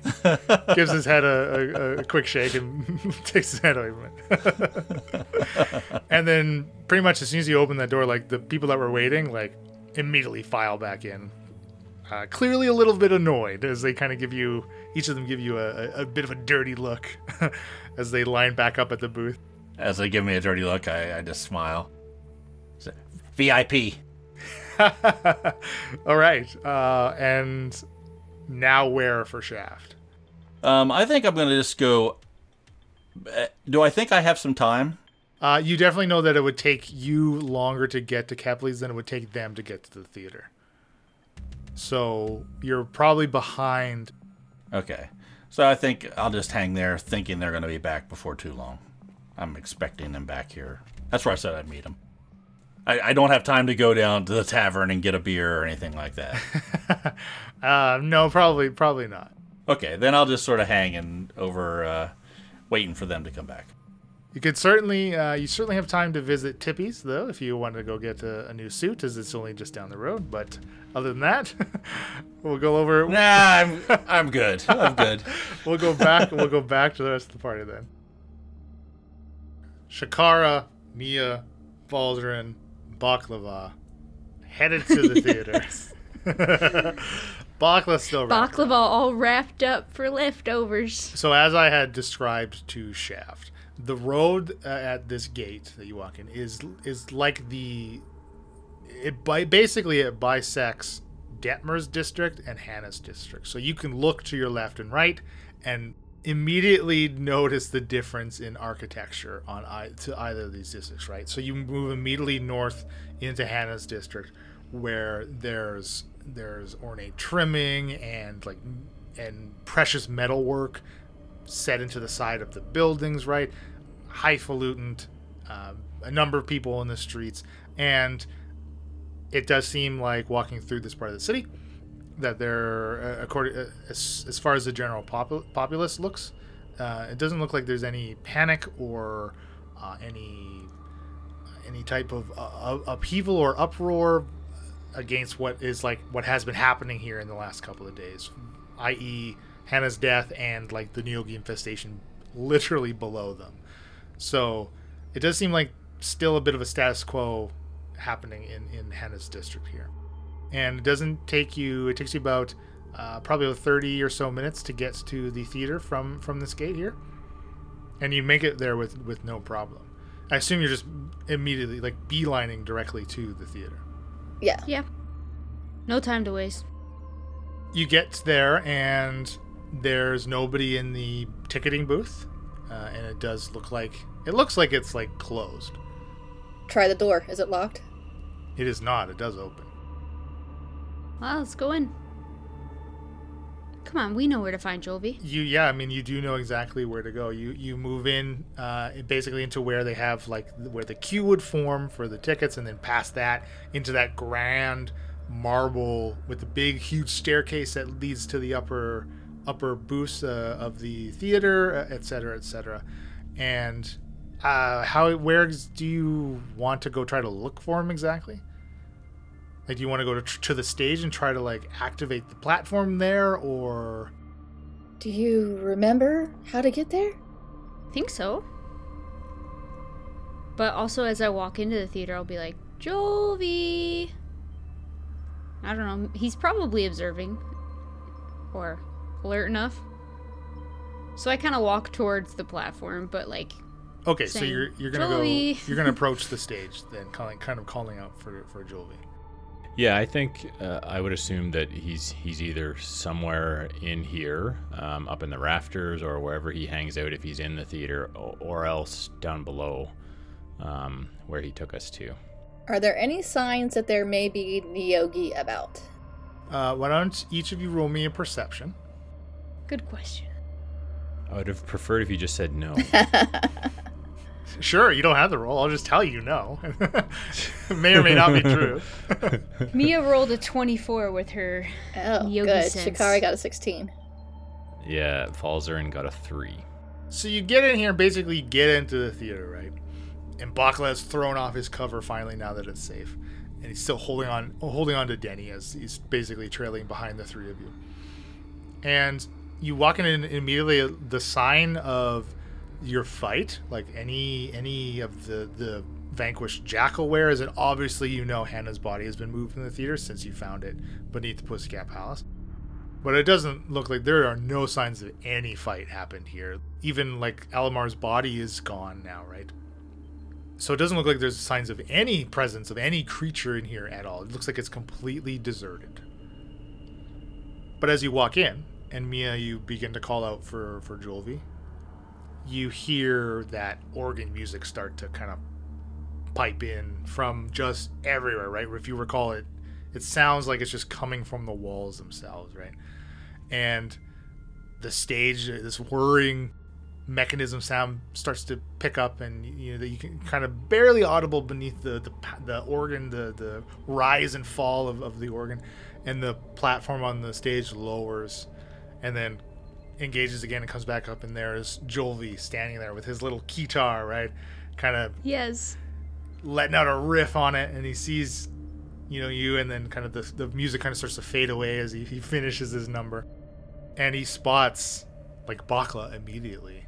<laughs> gives his head a, a, a quick shake and <laughs> takes his head away from it. <laughs> and then, pretty much as soon as you open that door, like the people that were waiting, like immediately file back in. Uh, clearly, a little bit annoyed as they kind of give you, each of them give you a, a, a bit of a dirty look as they line back up at the booth. As they give me a dirty look, I, I just smile. VIP. All right. Uh, and now where for Shaft? Um, I think I'm gonna just go. uh, Do I think I have some time? Uh, you definitely know that it would take you longer to get to Kepley's than it would take them to get to the theater. So you're probably behind. Okay, so I think I'll just hang there, thinking they're gonna be back before too long. I'm expecting them back here. That's where I said I'd meet them. I, I don't have time to go down to the tavern and get a beer or anything like that. <laughs> Uh, no, probably, probably not. okay, then I'll just sort of hang and over, uh, waiting for them to come back. You could certainly, uh, you certainly have time to visit Tippy's though, if you wanted to go get a, a new suit, as it's only just down the road. But other than that, <laughs> we'll go over. Nah, I'm I'm good. I'm good. <laughs> We'll go back. we'll go back to the rest of the party then. Shakara, Mia, Baldrin, Baklava headed to the <laughs> theater. <laughs> Bakla's still Baklava all wrapped up for leftovers. So as I had described to Shaft, the road uh, at this gate that you walk in is is like the it by basically it bisects Detmer's district and Hannah's district. So you can look to your left and right and immediately notice the difference in architecture on to either of these districts, right? So you move immediately north into Hannah's district where there's there's ornate trimming and like and precious metalwork set into the side of the buildings, right? Highfalutin, um, a number of people in the streets, and it does seem like walking through this part of the city that there, uh, according uh, as, as far as the general popul- populace looks, uh, it doesn't look like there's any panic or uh, any any type of uh, upheaval or uproar against what is like what has been happening here in the last couple of days, i.e., Hannah's death and like the Neogi infestation literally below them. So it does seem like still a bit of a status quo happening in in Hannah's district here, and it doesn't take you. It takes you about uh, probably about thirty or so minutes to get to the theater from from this gate here, and you make it there with with no problem. I assume you're just immediately like beelining directly to the theater. Yeah. Yeah. No time to waste. You get there and there's nobody in the ticketing booth, uh, and it does look like it looks like it's like closed. Try the door. Is it locked? It is not. It does open. Well, let's go in. Come on, we know where to find Jolvi. You yeah, I mean you do know exactly where to go. You you move in uh, basically into where they have like where the queue would form for the tickets, and then past that into that grand marble with the big huge staircase that leads to the upper upper booths uh, of the theater, uh, et cetera, et cetera. And uh, how where do you want to go try to look for him exactly? Like, do you want to go to, to the stage and try to like activate the platform there, or Do you remember how to get there? Think so. But also, as I walk into the theater, I'll be like, Jolvi. I don't know. He's probably observing or alert enough. So I kind of walk towards the platform, but like, okay? So you're you're gonna "Joey." go you're gonna <laughs> approach the stage then, calling kind of calling out for for Jolvi. Yeah, I think uh, I would assume that he's he's either somewhere in here, um, up in the rafters, or wherever he hangs out if he's in the theater, or, or else down below, um, where he took us to. Are there any signs that there may be Neogi about? Uh, why don't each of you roll me a perception? good question. I would have preferred if you just said no. <laughs> Sure, you don't have the roll. I'll just tell you no. <laughs> may or may not be true. <laughs> Mia rolled a 24 with her. Oh, Neogi good. sense. Shakara got a 16. yeah, Falzarin got a three. So you get in here, basically get into the theater, right? And Bakla has thrown off his cover finally now that it's safe, and he's still holding on, holding on to Denny as he's basically trailing behind the three of you. And you walk in, and immediately uh, the sign of your fight, like any any of the the vanquished jackalweres, and obviously you know Hannah's body has been moved from the theater since you found it beneath the Pussycat Palace. But it doesn't look like there are no signs of any fight happened here. Even like Alamar's body is gone now, right? So it doesn't look like there's signs of any presence of any creature in here at all. It looks like it's completely deserted. But as you walk in, and Mia, you begin to call out for for Jolvi, you hear that organ music start to kind of pipe in from just everywhere, right? If you recall it, it sounds like it's just coming from the walls themselves, right? And the stage, this whirring mechanism sound starts to pick up, and you know that you can kind of barely audible beneath the the, the organ, the the rise and fall of, of the organ, and the platform on the stage lowers, and then engages again and comes back up, and there's Jolvi standing there with his little guitar, right? Kind of Yes. letting out a riff on it, and he sees, you know, you, and then kind of the, the music kind of starts to fade away as he, he finishes his number. And he spots, like, Bakla immediately.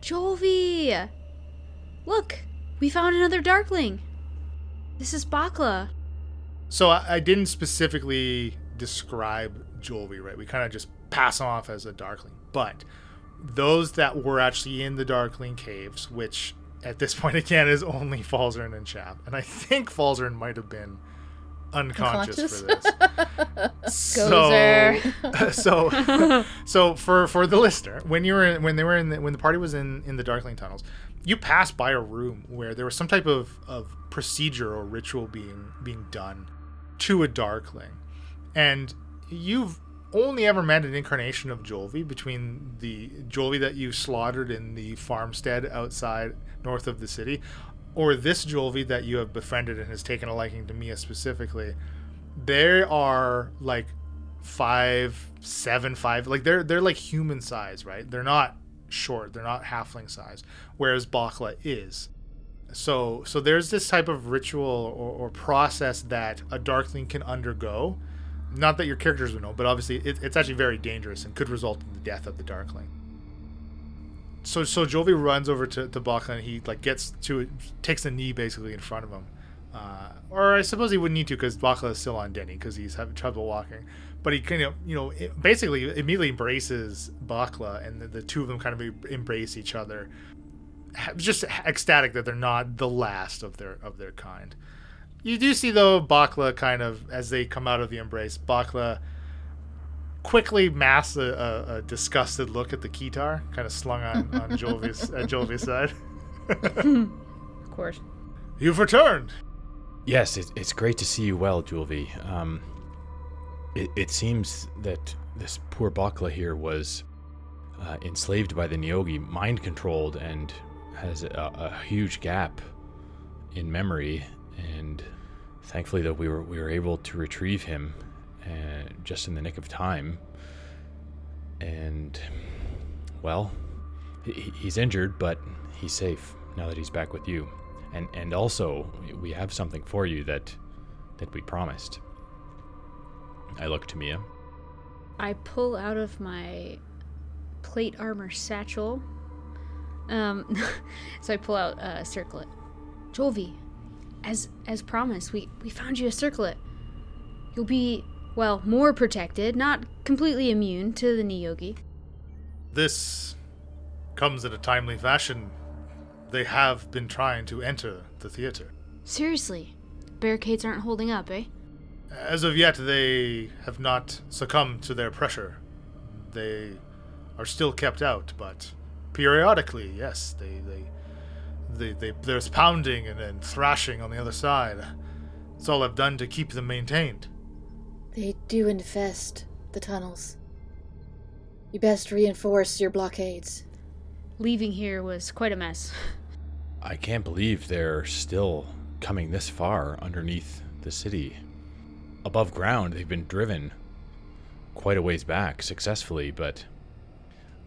Jolvi! Look, we found another Darkling. This is Bakla. So I, I didn't specifically describe Jolvi, right? We kind of just pass off as a Darkling. But those that were actually in the Darkling caves, which at this <laughs> point again is only Falzarin and Chap, and I think Falzarin might have been unconscious, for this. <laughs> so, <laughs> so, so for for the listener, when you were in, when they were in the, when the party was in in the Darkling tunnels, you passed by a room where there was some type of of procedure or ritual being being done to a Darkling, and you've only ever met an incarnation of Jolvi between the Jolvi that you slaughtered in the farmstead outside north of the city, or this Jolvi that you have befriended and has taken a liking to Mia specifically. There are like five, seven, five, like they're they're like human size, right? They're not short, they're not halfling size, whereas Bakla is. So so there's this type of ritual or, or process that a Darkling can undergo not that your characters would know, but obviously it, it's actually very dangerous and could result in the death of the Darkling. So so Jovi runs over to, to Bakla and he like gets to takes a knee basically in front of him, uh, or I suppose he wouldn't need to because Bakla is still on Denny because he's having trouble walking. But he kind of you know basically immediately embraces Bakla and the, the two of them kind of embrace each other, just ecstatic that they're not the last of their of their kind. You do see though Bakla kind of as they come out of the embrace, Bakla quickly masks a, a, a disgusted look at the guitar, kind of slung on on <laughs> Jolvi's at Jolvi's side. <laughs> Of course. You've returned. Yes, it, it's great to see you well, Jolvi. Um, it, it seems that this poor Bakla here was uh, enslaved by the Neogi, mind controlled, and has a, a huge gap in memory. And thankfully, that we were we were able to retrieve him uh, just in the nick of time. And well, he, he's injured, but he's safe now that he's back with you. And and also, we have something for you that that we promised. I look to Mia. I pull out of my plate armor satchel. Um, <laughs> so I pull out a circlet. Jolvi, as as promised, we we found you a circlet. You'll be well more protected, not completely immune to the Neogi. This comes in a timely fashion. They have been trying to enter the theater. Seriously, barricades aren't holding up, eh? As of yet, they have not succumbed to their pressure. They are still kept out, but periodically, yes, they they they, they there's pounding and then thrashing on the other side. It's all I've done to keep them maintained. They do infest the tunnels. You best reinforce your blockades. Leaving here was quite a mess. I can't believe they're still coming this far underneath the city. Above ground, they've been driven quite a ways back successfully, but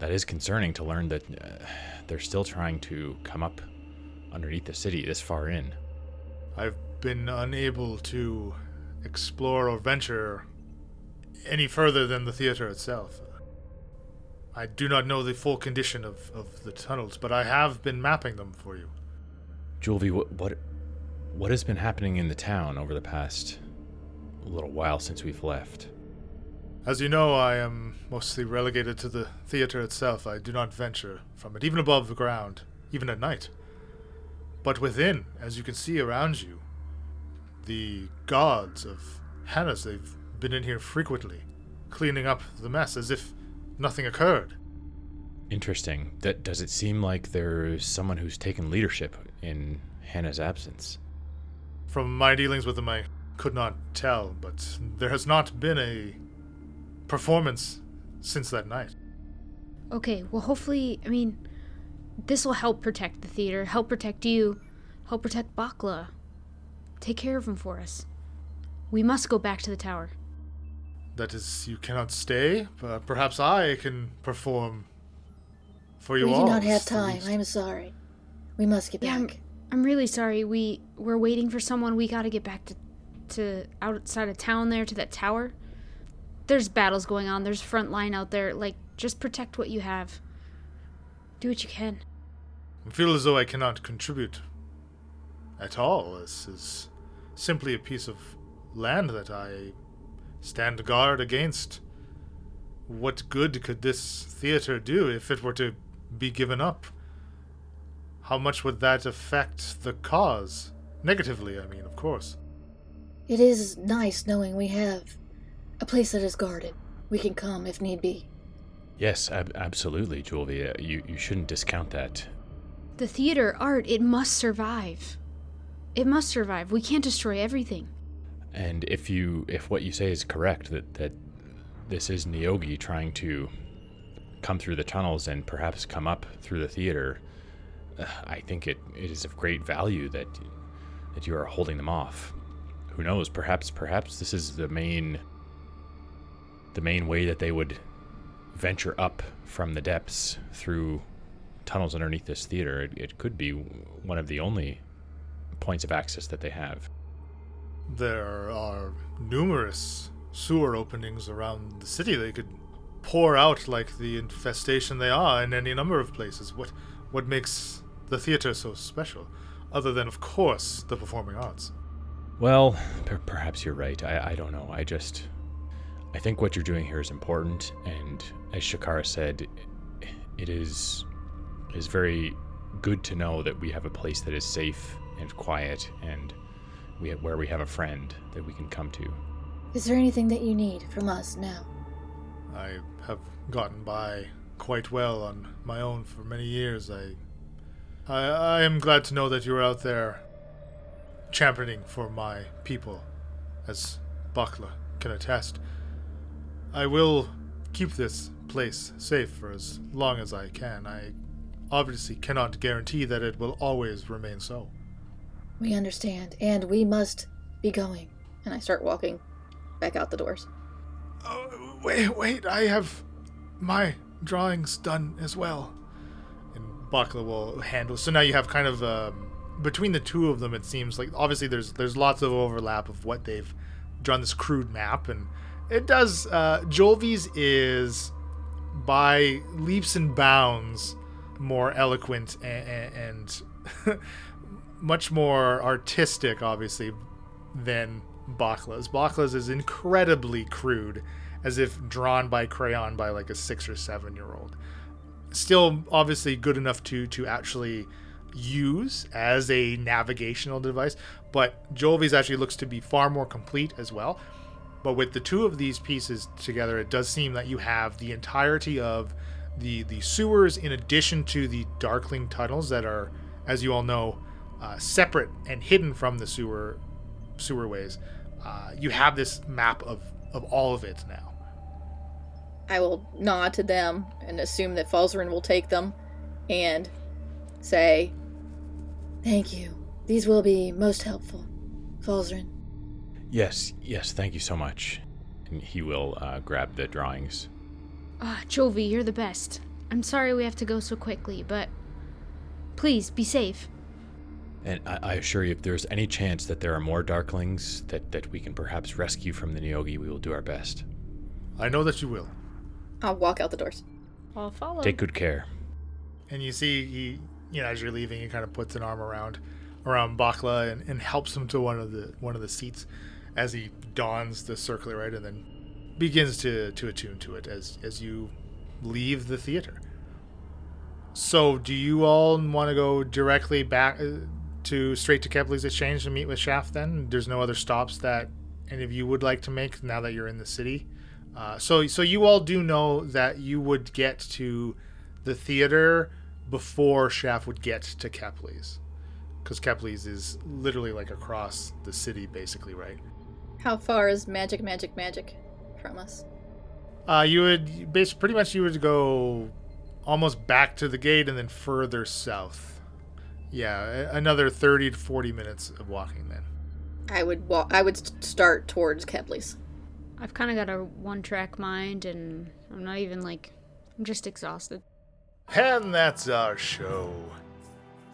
that is concerning to learn that uh, they're still trying to come up underneath the city this far in. I've been unable to explore or venture any further than the theater itself. I do not know the full condition of, of the tunnels, but I have been mapping them for you. Jolvi, what, what what has been happening in the town over the past little while since we've left? As you know, I am mostly relegated to the theater itself. I do not venture from it, even above the ground, even at night. But within, as you can see around you, the gods of Hannah's, they've been in here frequently, cleaning up the mess as if nothing occurred. Interesting. That does it seem like there's someone who's taken leadership in Hannah's absence? From my dealings with them, I could not tell, but there has not been a performance since that night. Okay, well, hopefully, I mean, this will help protect the theater, help protect you, help protect Bakla. Take care of him for us. We must go back to the tower. that is, you cannot stay. But perhaps I can perform for you we all. do not have time. I'm sorry. We must get Yeah, I'm. I'm really sorry. We we're waiting for someone. We got to get back to to outside of town there to that tower. There's battles going on. There's front line out there. Like just protect what you have. Do what you can. I feel as though I cannot contribute at all. This is simply a piece of land that I stand guard against. What good could this theater do if it were to be given up? How much would that affect the cause? Negatively, I mean, of course. It is nice knowing we have a place that is guarded. We can come if need be. Yes, ab- absolutely, Julvia. You, you shouldn't discount that. The theater art, it must survive. It must survive. We can't destroy everything. And if you if what you say is correct, that that this is Neogi trying to come through the tunnels and perhaps come up through the theater, uh, I think it, it is of great value that that you are holding them off. Who knows? Perhaps perhaps this is the main the main way that they would venture up from the depths through tunnels underneath this theater. It, it could be one of the only points of access that they have. There are numerous sewer openings around the city. They could pour out like the infestation they are in any number of places. What what makes the theater so special? Other than, of course, the performing arts. Well, per- perhaps you're right. I, I don't know. I just. I think what you're doing here is important, and as Shakara said, it is is very good to know that we have a place that is safe and quiet, and we have, where we have a friend that we can come to. Is there anything that you need from us now? I have gotten by quite well on my own for many years. I, I, I am glad to know that you are out there championing for my people, as Bakla can attest. I will keep this place safe for as long as I can. I obviously cannot guarantee that it will always remain so. We understand, and we must be going. And I start walking back out the doors. Oh, wait, wait, I have my drawings done as well. And Bakla will handle. So now you have kind of um, between the two of them. It seems like obviously there's there's lots of overlap of what they've drawn this crude map, and it does. Uh, Jolvi's is by leaps and bounds more eloquent and, and <laughs> much more artistic, obviously, than Bakla's. Bakla's is incredibly crude, as if drawn by crayon by like a six or seven year old. Still, obviously, good enough to to actually use as a navigational device, but Jolvi's actually looks to be far more complete as well. But with the two of these pieces together, it does seem that you have the entirety of the the sewers, in addition to the Darkling tunnels that are, as you all know, uh, separate and hidden from the sewer sewerways. Uh, you have this map of of all of it now. I will nod to them and assume that Falzarin will take them and say, Thank you. These will be most helpful. Falzarin. Yes, yes, thank you so much. And he will uh, grab the drawings. Ah, Jovi, you're the best. I'm sorry we have to go so quickly, but please be safe. And I, I assure you, if there's any chance that there are more Darklings that, that we can perhaps rescue from the Neogi, we will do our best. I know that you will. I'll walk out the doors. I'll follow. Take good care. And you see he, you know, as you're leaving, he kind of puts an arm around around Bakla and, and helps him to one of the one of the seats as he dons the circular right and then begins to to attune to it as as you leave the theater. So, do you all want to go directly back uh, to straight to Kepley's exchange to meet with Shaft? Then there's no other stops that any of you would like to make now that you're in the city. Uh, so, so you all do know that you would get to the theater before Shaft would get to Kepley's, because Kepley's is literally like across the city, basically, right? How far is magic, magic, magic from us? Uh, you would basically pretty much you would go almost back to the gate and then further south. Yeah, another thirty to forty minutes of walking then. I would walk. I would st- start towards Kepley's. I've kind of got a one track mind and I'm not even like, I'm just exhausted. And that's our show.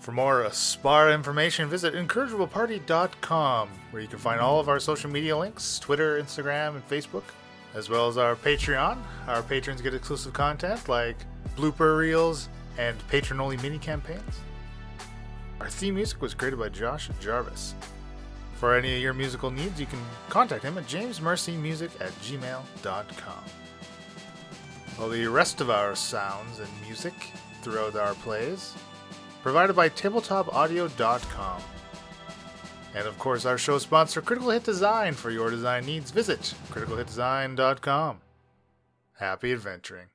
For more Aspara information, visit incorrigibleparty.com, where you can find all of our social media links Twitter, Instagram, and Facebook, as well as our Patreon. Our patrons get exclusive content like blooper reels and patron only mini campaigns. Our theme music was created by Josh Jarvis. For any of your musical needs, you can contact him at jamesmercymusic at gmail.com. Well, the rest of our sounds and music throughout our plays provided by tabletopaudio.com. And of course, our show sponsor, Critical Hit Design. For your design needs, visit criticalhitdesign.com. Happy adventuring.